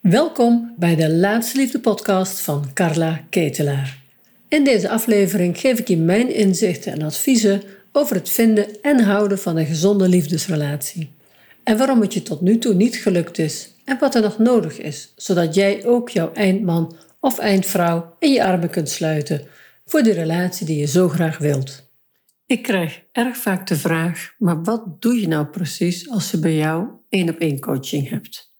Welkom bij de Laatste Liefde podcast van Carla Ketelaar. In deze aflevering geef ik je mijn inzichten en adviezen over het vinden en houden van een gezonde liefdesrelatie. En waarom het je tot nu toe niet gelukt is en wat er nog nodig is, zodat jij ook jouw eindman of eindvrouw in je armen kunt sluiten voor de relatie die je zo graag wilt. Ik krijg erg vaak de vraag: maar wat doe je nou precies als je bij jou één op één coaching hebt?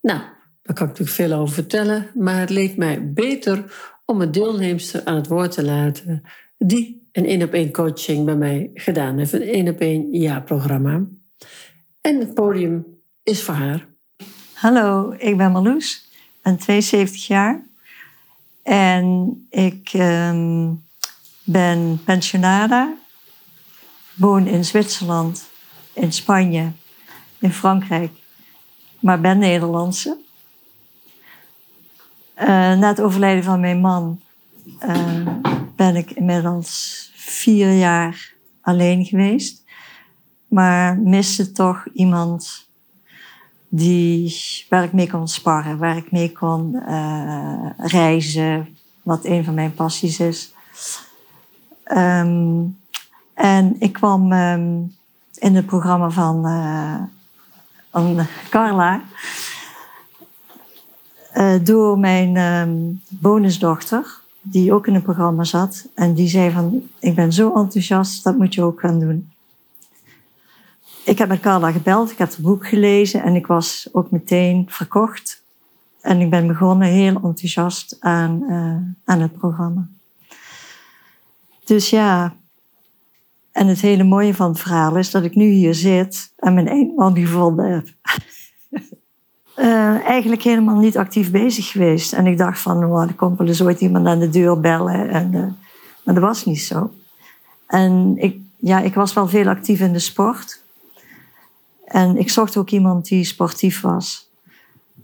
Nou, daar kan ik natuurlijk veel over vertellen, maar het leek mij beter om een deelnemster aan het woord te laten die een één op één coaching bij mij gedaan heeft, een één op één jaarprogramma. En het podium is voor haar. Hallo, ik ben Marloes, ben 72 jaar en ik ehm, ben pensionada, woon in Zwitserland, in Spanje, in Frankrijk, maar ben Nederlandse. Uh, na het overlijden van mijn man uh, ben ik inmiddels vier jaar alleen geweest. Maar miste toch iemand die, waar ik mee kon sparren, waar ik mee kon uh, reizen, wat een van mijn passies is. Um, en ik kwam um, in het programma van, van Carla uh, door mijn um, bonusdochter, die ook in het programma zat. En die zei van, ik ben zo enthousiast, dat moet je ook gaan doen. Ik heb met Carla gebeld, ik heb het boek gelezen en ik was ook meteen verkocht. En ik ben begonnen heel enthousiast aan, uh, aan het programma. Dus ja, en het hele mooie van het verhaal is dat ik nu hier zit en mijn eindman gevonden heb. Uh, eigenlijk helemaal niet actief bezig geweest. En ik dacht van, oh, er komt wel eens ooit iemand aan de deur bellen. En, uh, maar dat was niet zo. En ik, ja, ik was wel veel actief in de sport. En ik zocht ook iemand die sportief was.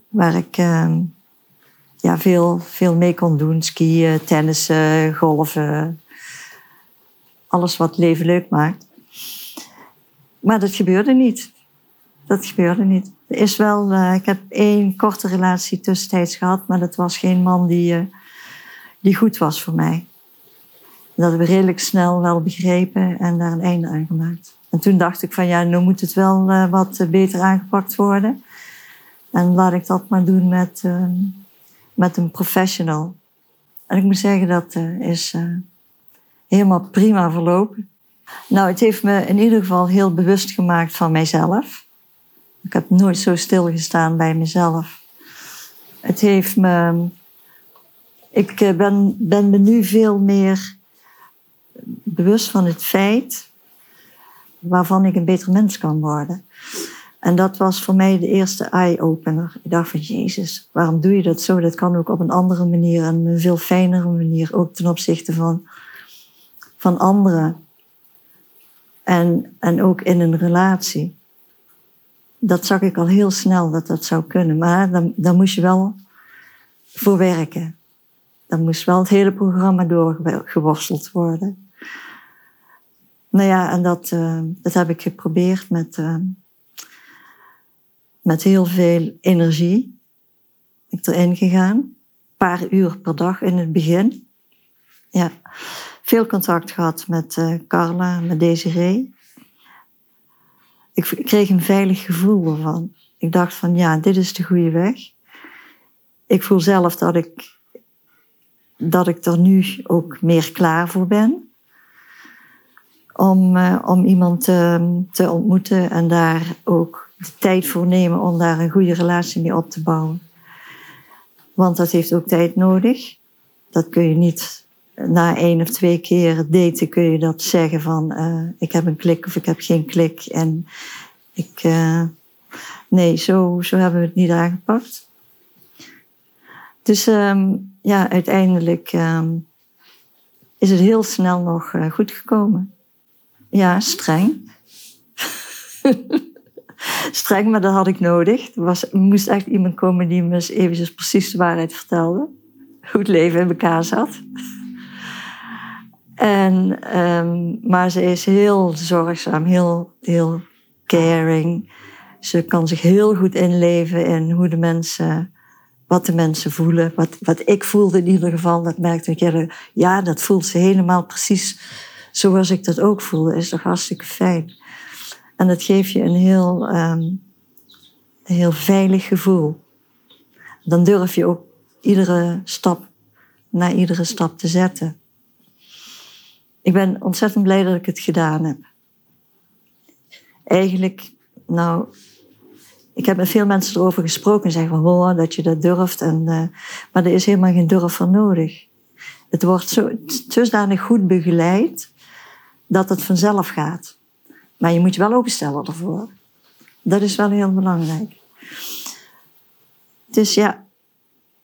Waar ik uh, ja, veel, veel mee kon doen. Skiën, tennissen, golven. Alles wat leven leuk maakt. Maar dat gebeurde niet. Dat gebeurde niet. Is wel, uh, ik heb één korte relatie tussentijds gehad, maar dat was geen man die, uh, die goed was voor mij. Dat hebben we redelijk snel wel begrepen en daar een einde aan gemaakt. En toen dacht ik van ja, nu moet het wel uh, wat beter aangepakt worden. En laat ik dat maar doen met, met een professional. En ik moet zeggen, dat is helemaal prima verlopen. Nou, het heeft me in ieder geval heel bewust gemaakt van mijzelf. Ik heb nooit zo stilgestaan bij mezelf. Het heeft me. Ik eh, ben, ben me nu veel meer bewust van het feit waarvan ik een beter mens kan worden. En dat was voor mij de eerste eye-opener. Ik dacht van Jezus, waarom doe je dat zo? Dat kan ook op een andere manier, en een veel fijnere manier, ook ten opzichte van, van anderen. En, en ook in een relatie dat zag ik al heel snel dat dat zou kunnen. Maar dan, dan moest je wel voor werken. Dan moest wel het hele programma doorgeworsteld worden. Nou ja, en dat, uh, dat heb ik geprobeerd met, uh, met heel veel energie. Ik erin gegaan. Een paar uur per dag in het begin. Ja, veel contact gehad met uh, Carla, met Desiree ik kreeg een veilig gevoel ervan. Ik dacht van ja, dit is de goede weg. Ik voel zelf dat ik, dat ik er nu ook meer klaar voor ben. Om, uh, om iemand te, te ontmoeten en daar ook de tijd voor nemen om daar een goede relatie mee op te bouwen. Want dat heeft ook tijd nodig. Dat kun je niet na één of twee keer daten kun je dat zeggen van uh, ik heb een klik of ik heb geen klik. En ik, uh, nee, zo, zo hebben we het niet aangepakt. Dus um, ja, uiteindelijk um, is het heel snel nog uh, goed gekomen. Ja, streng. streng, maar dat had ik nodig. Er, was, moest echt iemand komen die me eens eventjes precies de waarheid vertelde. Hoe het leven in elkaar zat. En, um, maar ze is heel zorgzaam, heel, heel caring. Ze kan zich heel goed inleven in hoe de mensen wat de mensen voelen. Wat, wat ik voelde in ieder geval, dat merkte ik. Ja, dat voelt ze helemaal precies zoals ik dat ook voelde. Is toch hartstikke fijn. En dat geeft je een heel, um, een heel veilig gevoel. Dan durf je ook iedere stap, na iedere stap te zetten. Ik ben ontzettend blij dat ik het gedaan heb. Eigenlijk, nou, ik heb met veel mensen erover gesproken en zeggen van, oh, dat je dat durft. En, uh, maar er is helemaal geen durf voor nodig. Het wordt zo, dusdanig goed begeleid dat het vanzelf gaat. Maar je moet je wel openstellen ervoor. Dat is wel heel belangrijk. Dus ja,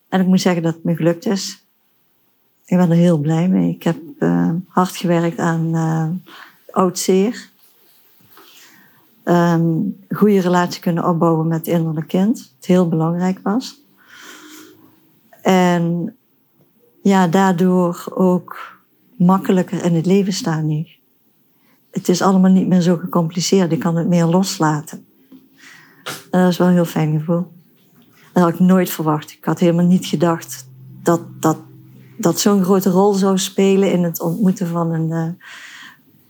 en ik moet zeggen dat het me gelukt is. Ik ben er heel blij mee. Ik heb uh, hard gewerkt aan uh, oud zeer. Um, goede relatie kunnen opbouwen met het innerlijke kind. Het heel belangrijk was. En ja, daardoor ook makkelijker in het leven staan nu. Het is allemaal niet meer zo gecompliceerd. Ik kan het meer loslaten. En dat is wel een heel fijn gevoel. Dat had ik nooit verwacht. Ik had helemaal niet gedacht dat dat, dat zo'n grote rol zou spelen in het ontmoeten van een, uh,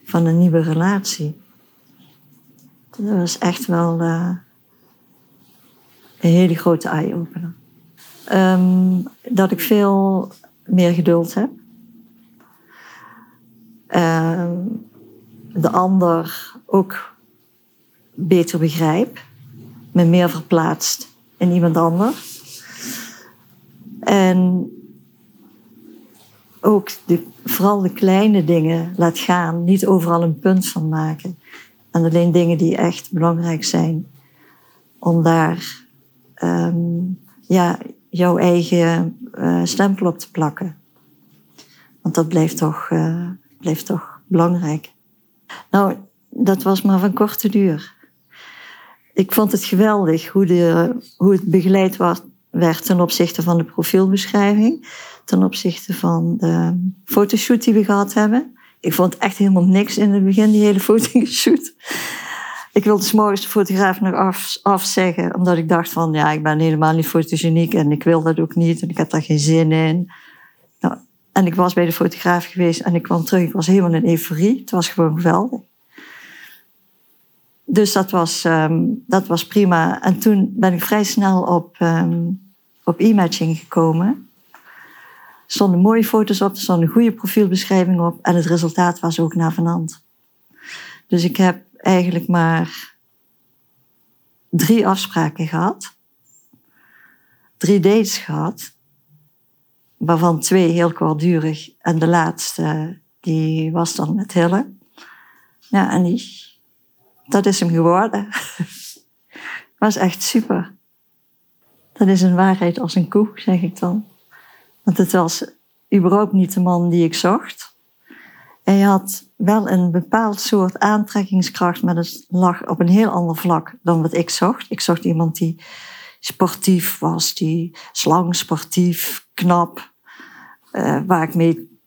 van een nieuwe relatie. Dat was echt wel uh, een hele grote eye-opener. Um, dat ik veel meer geduld heb. Um, de ander ook beter begrijp. Me meer verplaatst in iemand anders. En ook de, vooral de kleine dingen laat gaan. Niet overal een punt van maken. En alleen dingen die echt belangrijk zijn. Om daar um, ja, jouw eigen uh, stempel op te plakken. Want dat blijft toch, uh, blijft toch belangrijk. Nou, dat was maar van korte duur. Ik vond het geweldig hoe, de, hoe het begeleid werd ten opzichte van de profielbeschrijving. Ten opzichte van de fotoshoot die we gehad hebben. Ik vond echt helemaal niks in het begin, die hele fotoshoot. Ik wilde s'morgens de fotograaf nog af, afzeggen, omdat ik dacht van, ja, ik ben helemaal niet fotogeniek en ik wil dat ook niet en ik heb daar geen zin in. Nou, en ik was bij de fotograaf geweest en ik kwam terug, ik was helemaal in euforie. Het was gewoon geweldig. Dus dat was, um, dat was prima. En toen ben ik vrij snel op, um, op e-matching gekomen stonden mooie foto's op, er stond een goede profielbeschrijving op en het resultaat was ook navenant. Dus ik heb eigenlijk maar drie afspraken gehad, drie dates gehad, waarvan twee heel kortdurig en de laatste die was dan met Hille. Ja, en die, dat is hem geworden. was echt super. Dat is een waarheid als een koe, zeg ik dan. Want het was überhaupt niet de man die ik zocht. Hij had wel een bepaald soort aantrekkingskracht, maar het lag op een heel ander vlak dan wat ik zocht. Ik zocht iemand die sportief was, die slang, sportief, knap, uh, waar ik mee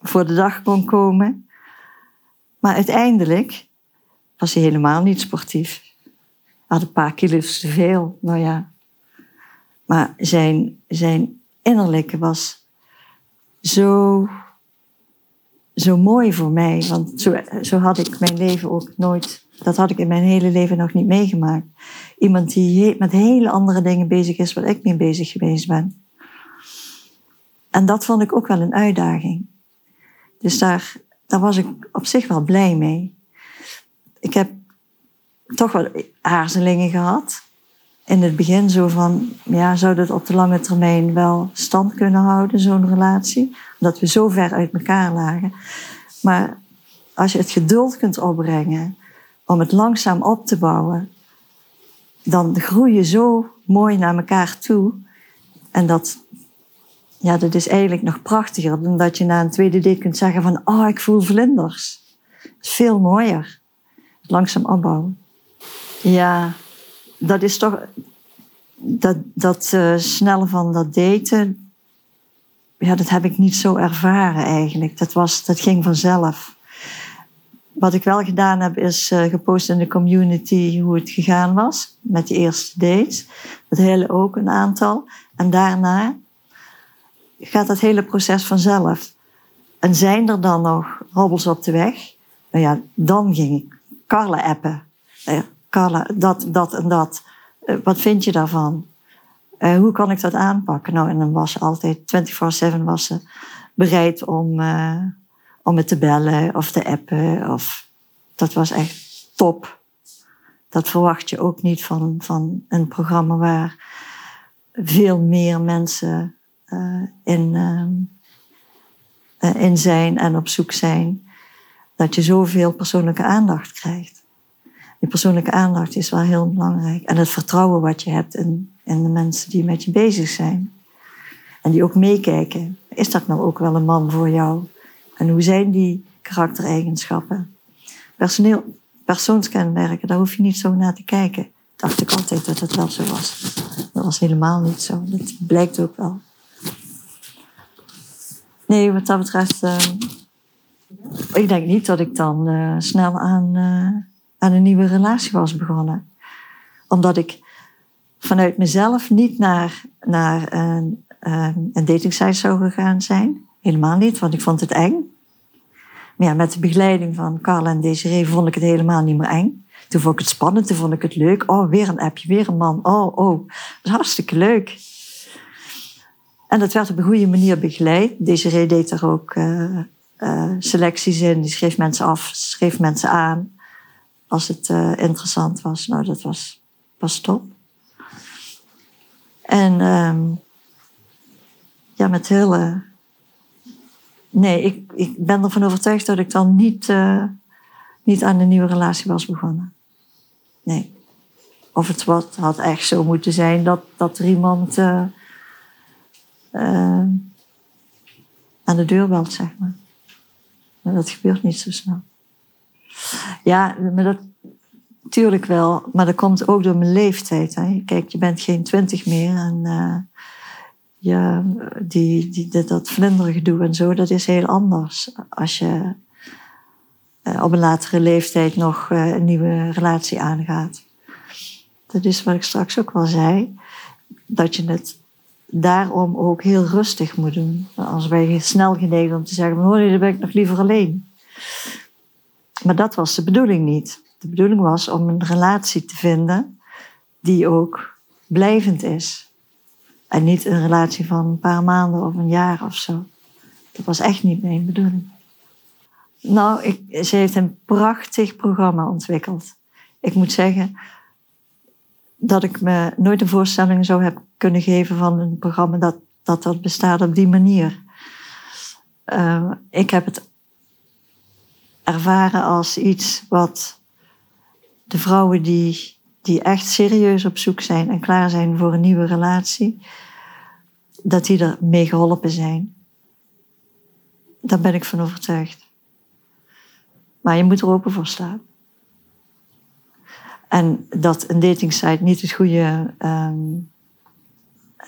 voor de dag kon komen. Maar uiteindelijk was hij helemaal niet sportief. Hij had een paar kilo's te veel, nou ja. Maar zijn, zijn innerlijke was zo, zo mooi voor mij. Want zo, zo had ik mijn leven ook nooit, dat had ik in mijn hele leven nog niet meegemaakt. Iemand die met hele andere dingen bezig is waar ik mee bezig geweest ben. En dat vond ik ook wel een uitdaging. Dus daar, daar was ik op zich wel blij mee. Ik heb toch wel aarzelingen gehad in het begin zo van, ja, zou dat op de lange termijn wel stand kunnen houden, zo'n relatie? Omdat we zo ver uit elkaar lagen. Maar als je het geduld kunt opbrengen om het langzaam op te bouwen, dan groei je zo mooi naar elkaar toe. En dat, ja, dat is eigenlijk nog prachtiger dan dat je na een tweede date kunt zeggen van, oh, ik voel vlinders. Is veel mooier. Langzaam opbouwen. Ja, dat is toch. Dat, dat uh, van dat daten. Ja, dat heb ik niet zo ervaren eigenlijk. Dat, was, dat ging vanzelf. wat ik wel gedaan heb, is uh, gepost in de community hoe het gegaan was met die eerste dates. Dat hele ook een aantal. En daarna gaat dat hele proces vanzelf. En zijn er dan nog hobbels op de weg? Nou ja, dan ging ik Carla appen. Uh, Dat, dat en dat. Uh, wat vind je daarvan? Uh, hoe kan ik dat aanpakken? Nou, en dan was ze altijd 24-7 was ze bereid om, om het te bellen of te appen. Of, dat was echt top. Dat verwacht je ook niet van, van een programma waar veel meer mensen uh, in, uh, in zijn en op zoek zijn. Dat je zoveel persoonlijke aandacht krijgt. Die persoonlijke aandacht is wel heel belangrijk. En het vertrouwen wat je hebt in, in de mensen die met je bezig zijn. En die ook meekijken. Is dat nou ook wel een man voor jou? En hoe zijn die karaktereigenschappen? Personeel, persoonskenmerken, daar hoef je niet zo naar te kijken. Dacht ik altijd dat het wel zo was. Dat was helemaal niet zo. Dat blijkt ook wel. Nee, wat dat betreft. Uh, ik denk niet dat ik dan uh, snel aan, uh, aan een nieuwe relatie was begonnen. Omdat ik vanuit mezelf niet naar, naar een, een datingsite zou gegaan zijn. Helemaal niet, want ik vond het eng. Maar ja, met de begeleiding van Carla en Desiree vond ik het helemaal niet meer eng. Toen vond ik het spannend, toen vond ik het leuk. Oh, weer een appje, weer een man. Oh, oh. Dat is hartstikke leuk. En dat werd op een goede manier begeleid. Desiree deed er ook uh, uh, selecties in. Die schreef mensen af, schreef mensen aan. Als het uh, interessant was. Nou, dat was, was top. En um, ja, met hele nee, ik, ik ben ervan overtuigd dat ik dan niet, uh, niet aan een nieuwe relatie was begonnen. Nee. Of het wat, had echt zo moeten zijn dat, dat er iemand uh, aan de deur belt, zeg maar. Maar dat gebeurt niet zo snel. Ja, maar dat, tuurlijk wel. Maar dat komt ook door mijn leeftijd. Hè. Kijk, je bent geen twintig meer en ja, die, die, dat vlindergedoe en zo, dat is heel anders als je uh, op een latere leeftijd nog uh, een nieuwe relatie aangaat. Dat is wat ik straks ook al zei, dat je het daarom ook heel rustig moet doen. Als wij snel geneigd om te zeggen, hoor dan ben ik nog liever alleen. Maar dat was de bedoeling niet. De bedoeling was om een relatie te vinden die ook blijvend is. En niet een relatie van een paar maanden of een jaar of zo. Dat was echt niet mijn bedoeling. Nou, ik, ze heeft een prachtig programma ontwikkeld. Ik moet zeggen dat ik me nooit een voorstelling zou hebben kunnen geven van een programma dat dat, dat bestaat op die manier. Uh, ik heb het ervaren als iets wat de vrouwen die die echt serieus op zoek zijn en klaar zijn voor een nieuwe relatie, dat die er mee geholpen zijn. Daar ben ik van overtuigd. Maar je moet er open voor staan. En dat een datingsite niet het goede um,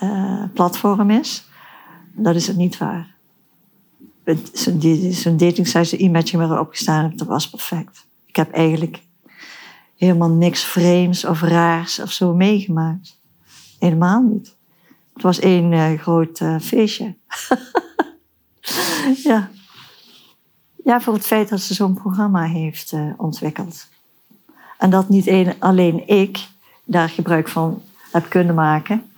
uh, platform is, dat is het niet waar. Zo'n datingsite, de e-matching waar ik opgestaan heb, dat was perfect. Ik heb eigenlijk helemaal niks vreemds of raars of zo meegemaakt. Helemaal niet. Het was één uh, groot uh, feestje. ja. ja, voor het feit dat ze zo'n programma heeft uh, ontwikkeld. En dat niet een, alleen ik daar gebruik van heb kunnen maken.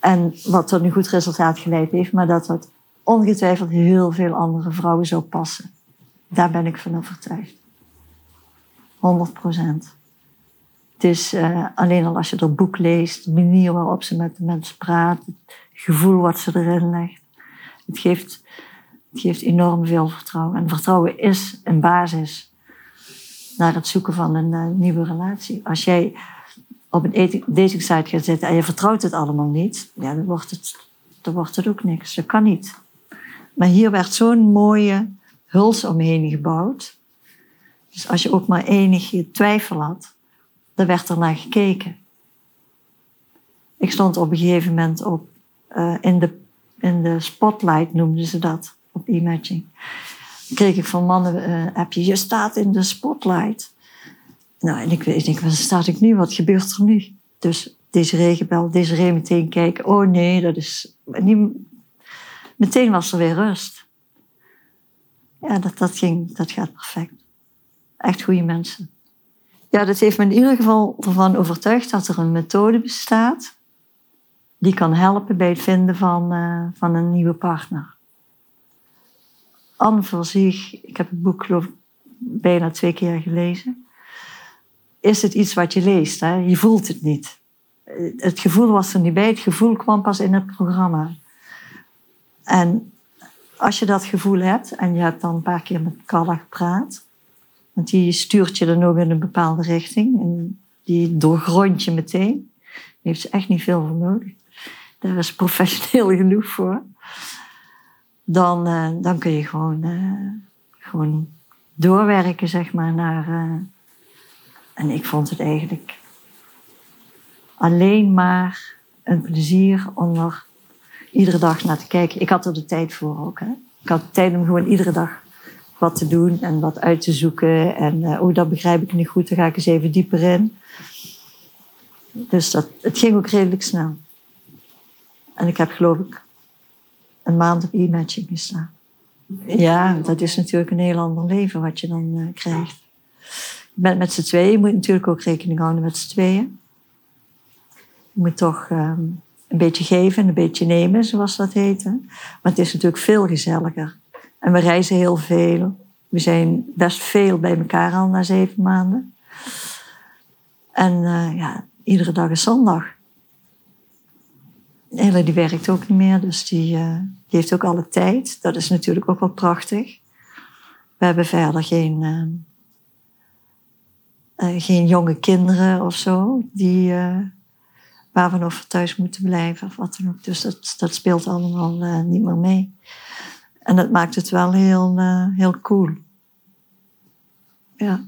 En wat tot een goed resultaat geleid heeft, maar dat dat ongetwijfeld heel veel andere vrouwen zou passen. Daar ben ik van overtuigd. 100 procent. Het is uh, alleen al als je dat boek leest, de manier waarop ze met de mensen praat, het gevoel wat ze erin legt. Het geeft, het geeft enorm veel vertrouwen. En vertrouwen is een basis naar het zoeken van een uh, nieuwe relatie. Als jij op een datingsite gaat zitten en je vertrouwt het allemaal niet, ja, dan, wordt het, dan wordt het ook niks. Dat kan niet. Maar hier werd zo'n mooie huls omheen gebouwd. Dus als je ook maar enige twijfel had, dan werd er naar gekeken. Ik stond op een gegeven moment op, uh, in, de, in de spotlight, noemden ze dat, op e-matching. kreeg ik van mannen uh, heb je, staat in de spotlight. Nou, en ik, ik denk, waar staat ik nu? Wat gebeurt er nu? Dus deze regenbel, deze meteen kijken. Oh nee, dat is... Niet, meteen was er weer rust. Ja, dat, dat, ging, dat gaat perfect. Echt goede mensen. Ja, dat heeft me in ieder geval ervan overtuigd dat er een methode bestaat die kan helpen bij het vinden van, uh, van een nieuwe partner. Anne voor zich, ik heb het boek bijna twee keer gelezen. Is het iets wat je leest? Hè? Je voelt het niet. Het gevoel was er niet bij, het gevoel kwam pas in het programma. En als je dat gevoel hebt en je hebt dan een paar keer met Carla gepraat, want die stuurt je dan ook in een bepaalde richting en die doorgrond je meteen. Daar heeft ze echt niet veel voor nodig. Daar is professioneel genoeg voor. Dan, uh, dan kun je gewoon, uh, gewoon doorwerken, zeg maar, naar. Uh, en ik vond het eigenlijk alleen maar een plezier om er iedere dag naar te kijken. Ik had er de tijd voor ook. Hè? Ik had tijd om gewoon iedere dag wat te doen en wat uit te zoeken. En uh, oh, dat begrijp ik niet goed, dan ga ik eens even dieper in. Dus dat, het ging ook redelijk snel. En ik heb geloof ik een maand op e-matching gestaan. Ja, dat is natuurlijk een heel ander leven wat je dan uh, krijgt. Je bent met z'n tweeën, je moet natuurlijk ook rekening houden met z'n tweeën. Je moet toch um, een beetje geven en een beetje nemen, zoals dat heet. Maar het is natuurlijk veel gezelliger. En we reizen heel veel. We zijn best veel bij elkaar al na zeven maanden. En uh, ja, iedere dag is zondag. Hele die werkt ook niet meer, dus die, uh, die heeft ook alle tijd. Dat is natuurlijk ook wel prachtig. We hebben verder geen, uh, geen jonge kinderen of zo, die, waar we thuis moeten blijven of wat dan ook. Dus dat, dat speelt allemaal niet meer mee. En dat maakt het wel heel, uh, heel cool. Ja.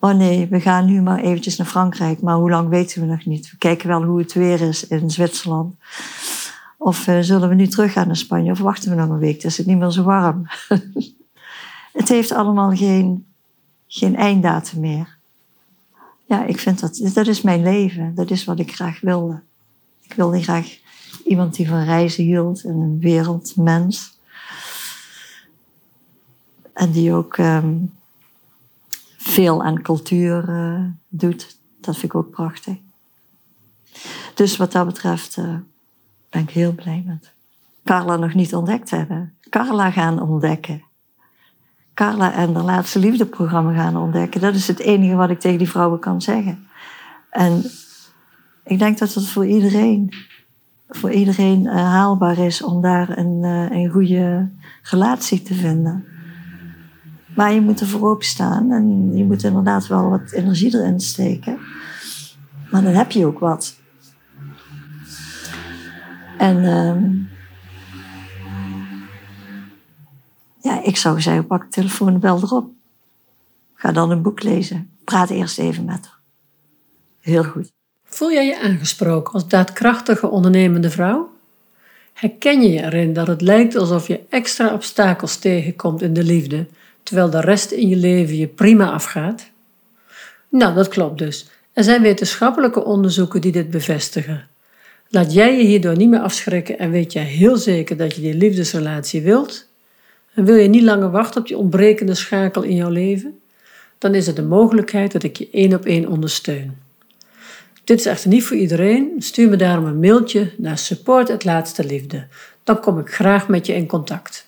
Oh nee, we gaan nu maar eventjes naar Frankrijk, maar hoe lang weten we nog niet. We kijken wel hoe het weer is in Zwitserland. Of uh, zullen we nu terug gaan naar Spanje of wachten we nog een week? Dan is het niet meer zo warm. het heeft allemaal geen, geen einddatum meer. Ja, ik vind dat, dat is mijn leven. Dat is wat ik graag wilde. Ik wilde graag iemand die van reizen hield en een wereldmens. En die ook um, veel aan cultuur uh, doet. Dat vind ik ook prachtig. Dus wat dat betreft uh, ben ik heel blij met. Carla nog niet ontdekt hebben. Carla gaan ontdekken. Carla en de laatste liefdeprogramma gaan ontdekken. Dat is het enige wat ik tegen die vrouwen kan zeggen. En ik denk dat het voor iedereen, voor iedereen uh, haalbaar is om daar een, uh, een goede relatie te vinden. Maar je moet er voorop staan en je moet inderdaad wel wat energie erin steken. Maar dan heb je ook wat. En uh, ja, ik zou zeggen, pak de telefoon bel erop. Ga dan een boek lezen. Praat eerst even met haar. Heel goed. Voel jij je aangesproken als daadkrachtige ondernemende vrouw? Herken je je erin dat het lijkt alsof je extra obstakels tegenkomt in de liefde terwijl de rest in je leven je prima afgaat? Nou, dat klopt dus. Er zijn wetenschappelijke onderzoeken die dit bevestigen. Laat jij je hierdoor niet meer afschrikken en weet jij heel zeker dat je die liefdesrelatie wilt? En wil je niet langer wachten op die ontbrekende schakel in jouw leven? Dan is het de mogelijkheid dat ik je één op één ondersteun. Dit is echter niet voor iedereen. Stuur me daarom een mailtje naar support Laatste Liefde. Dan kom ik graag met je in contact.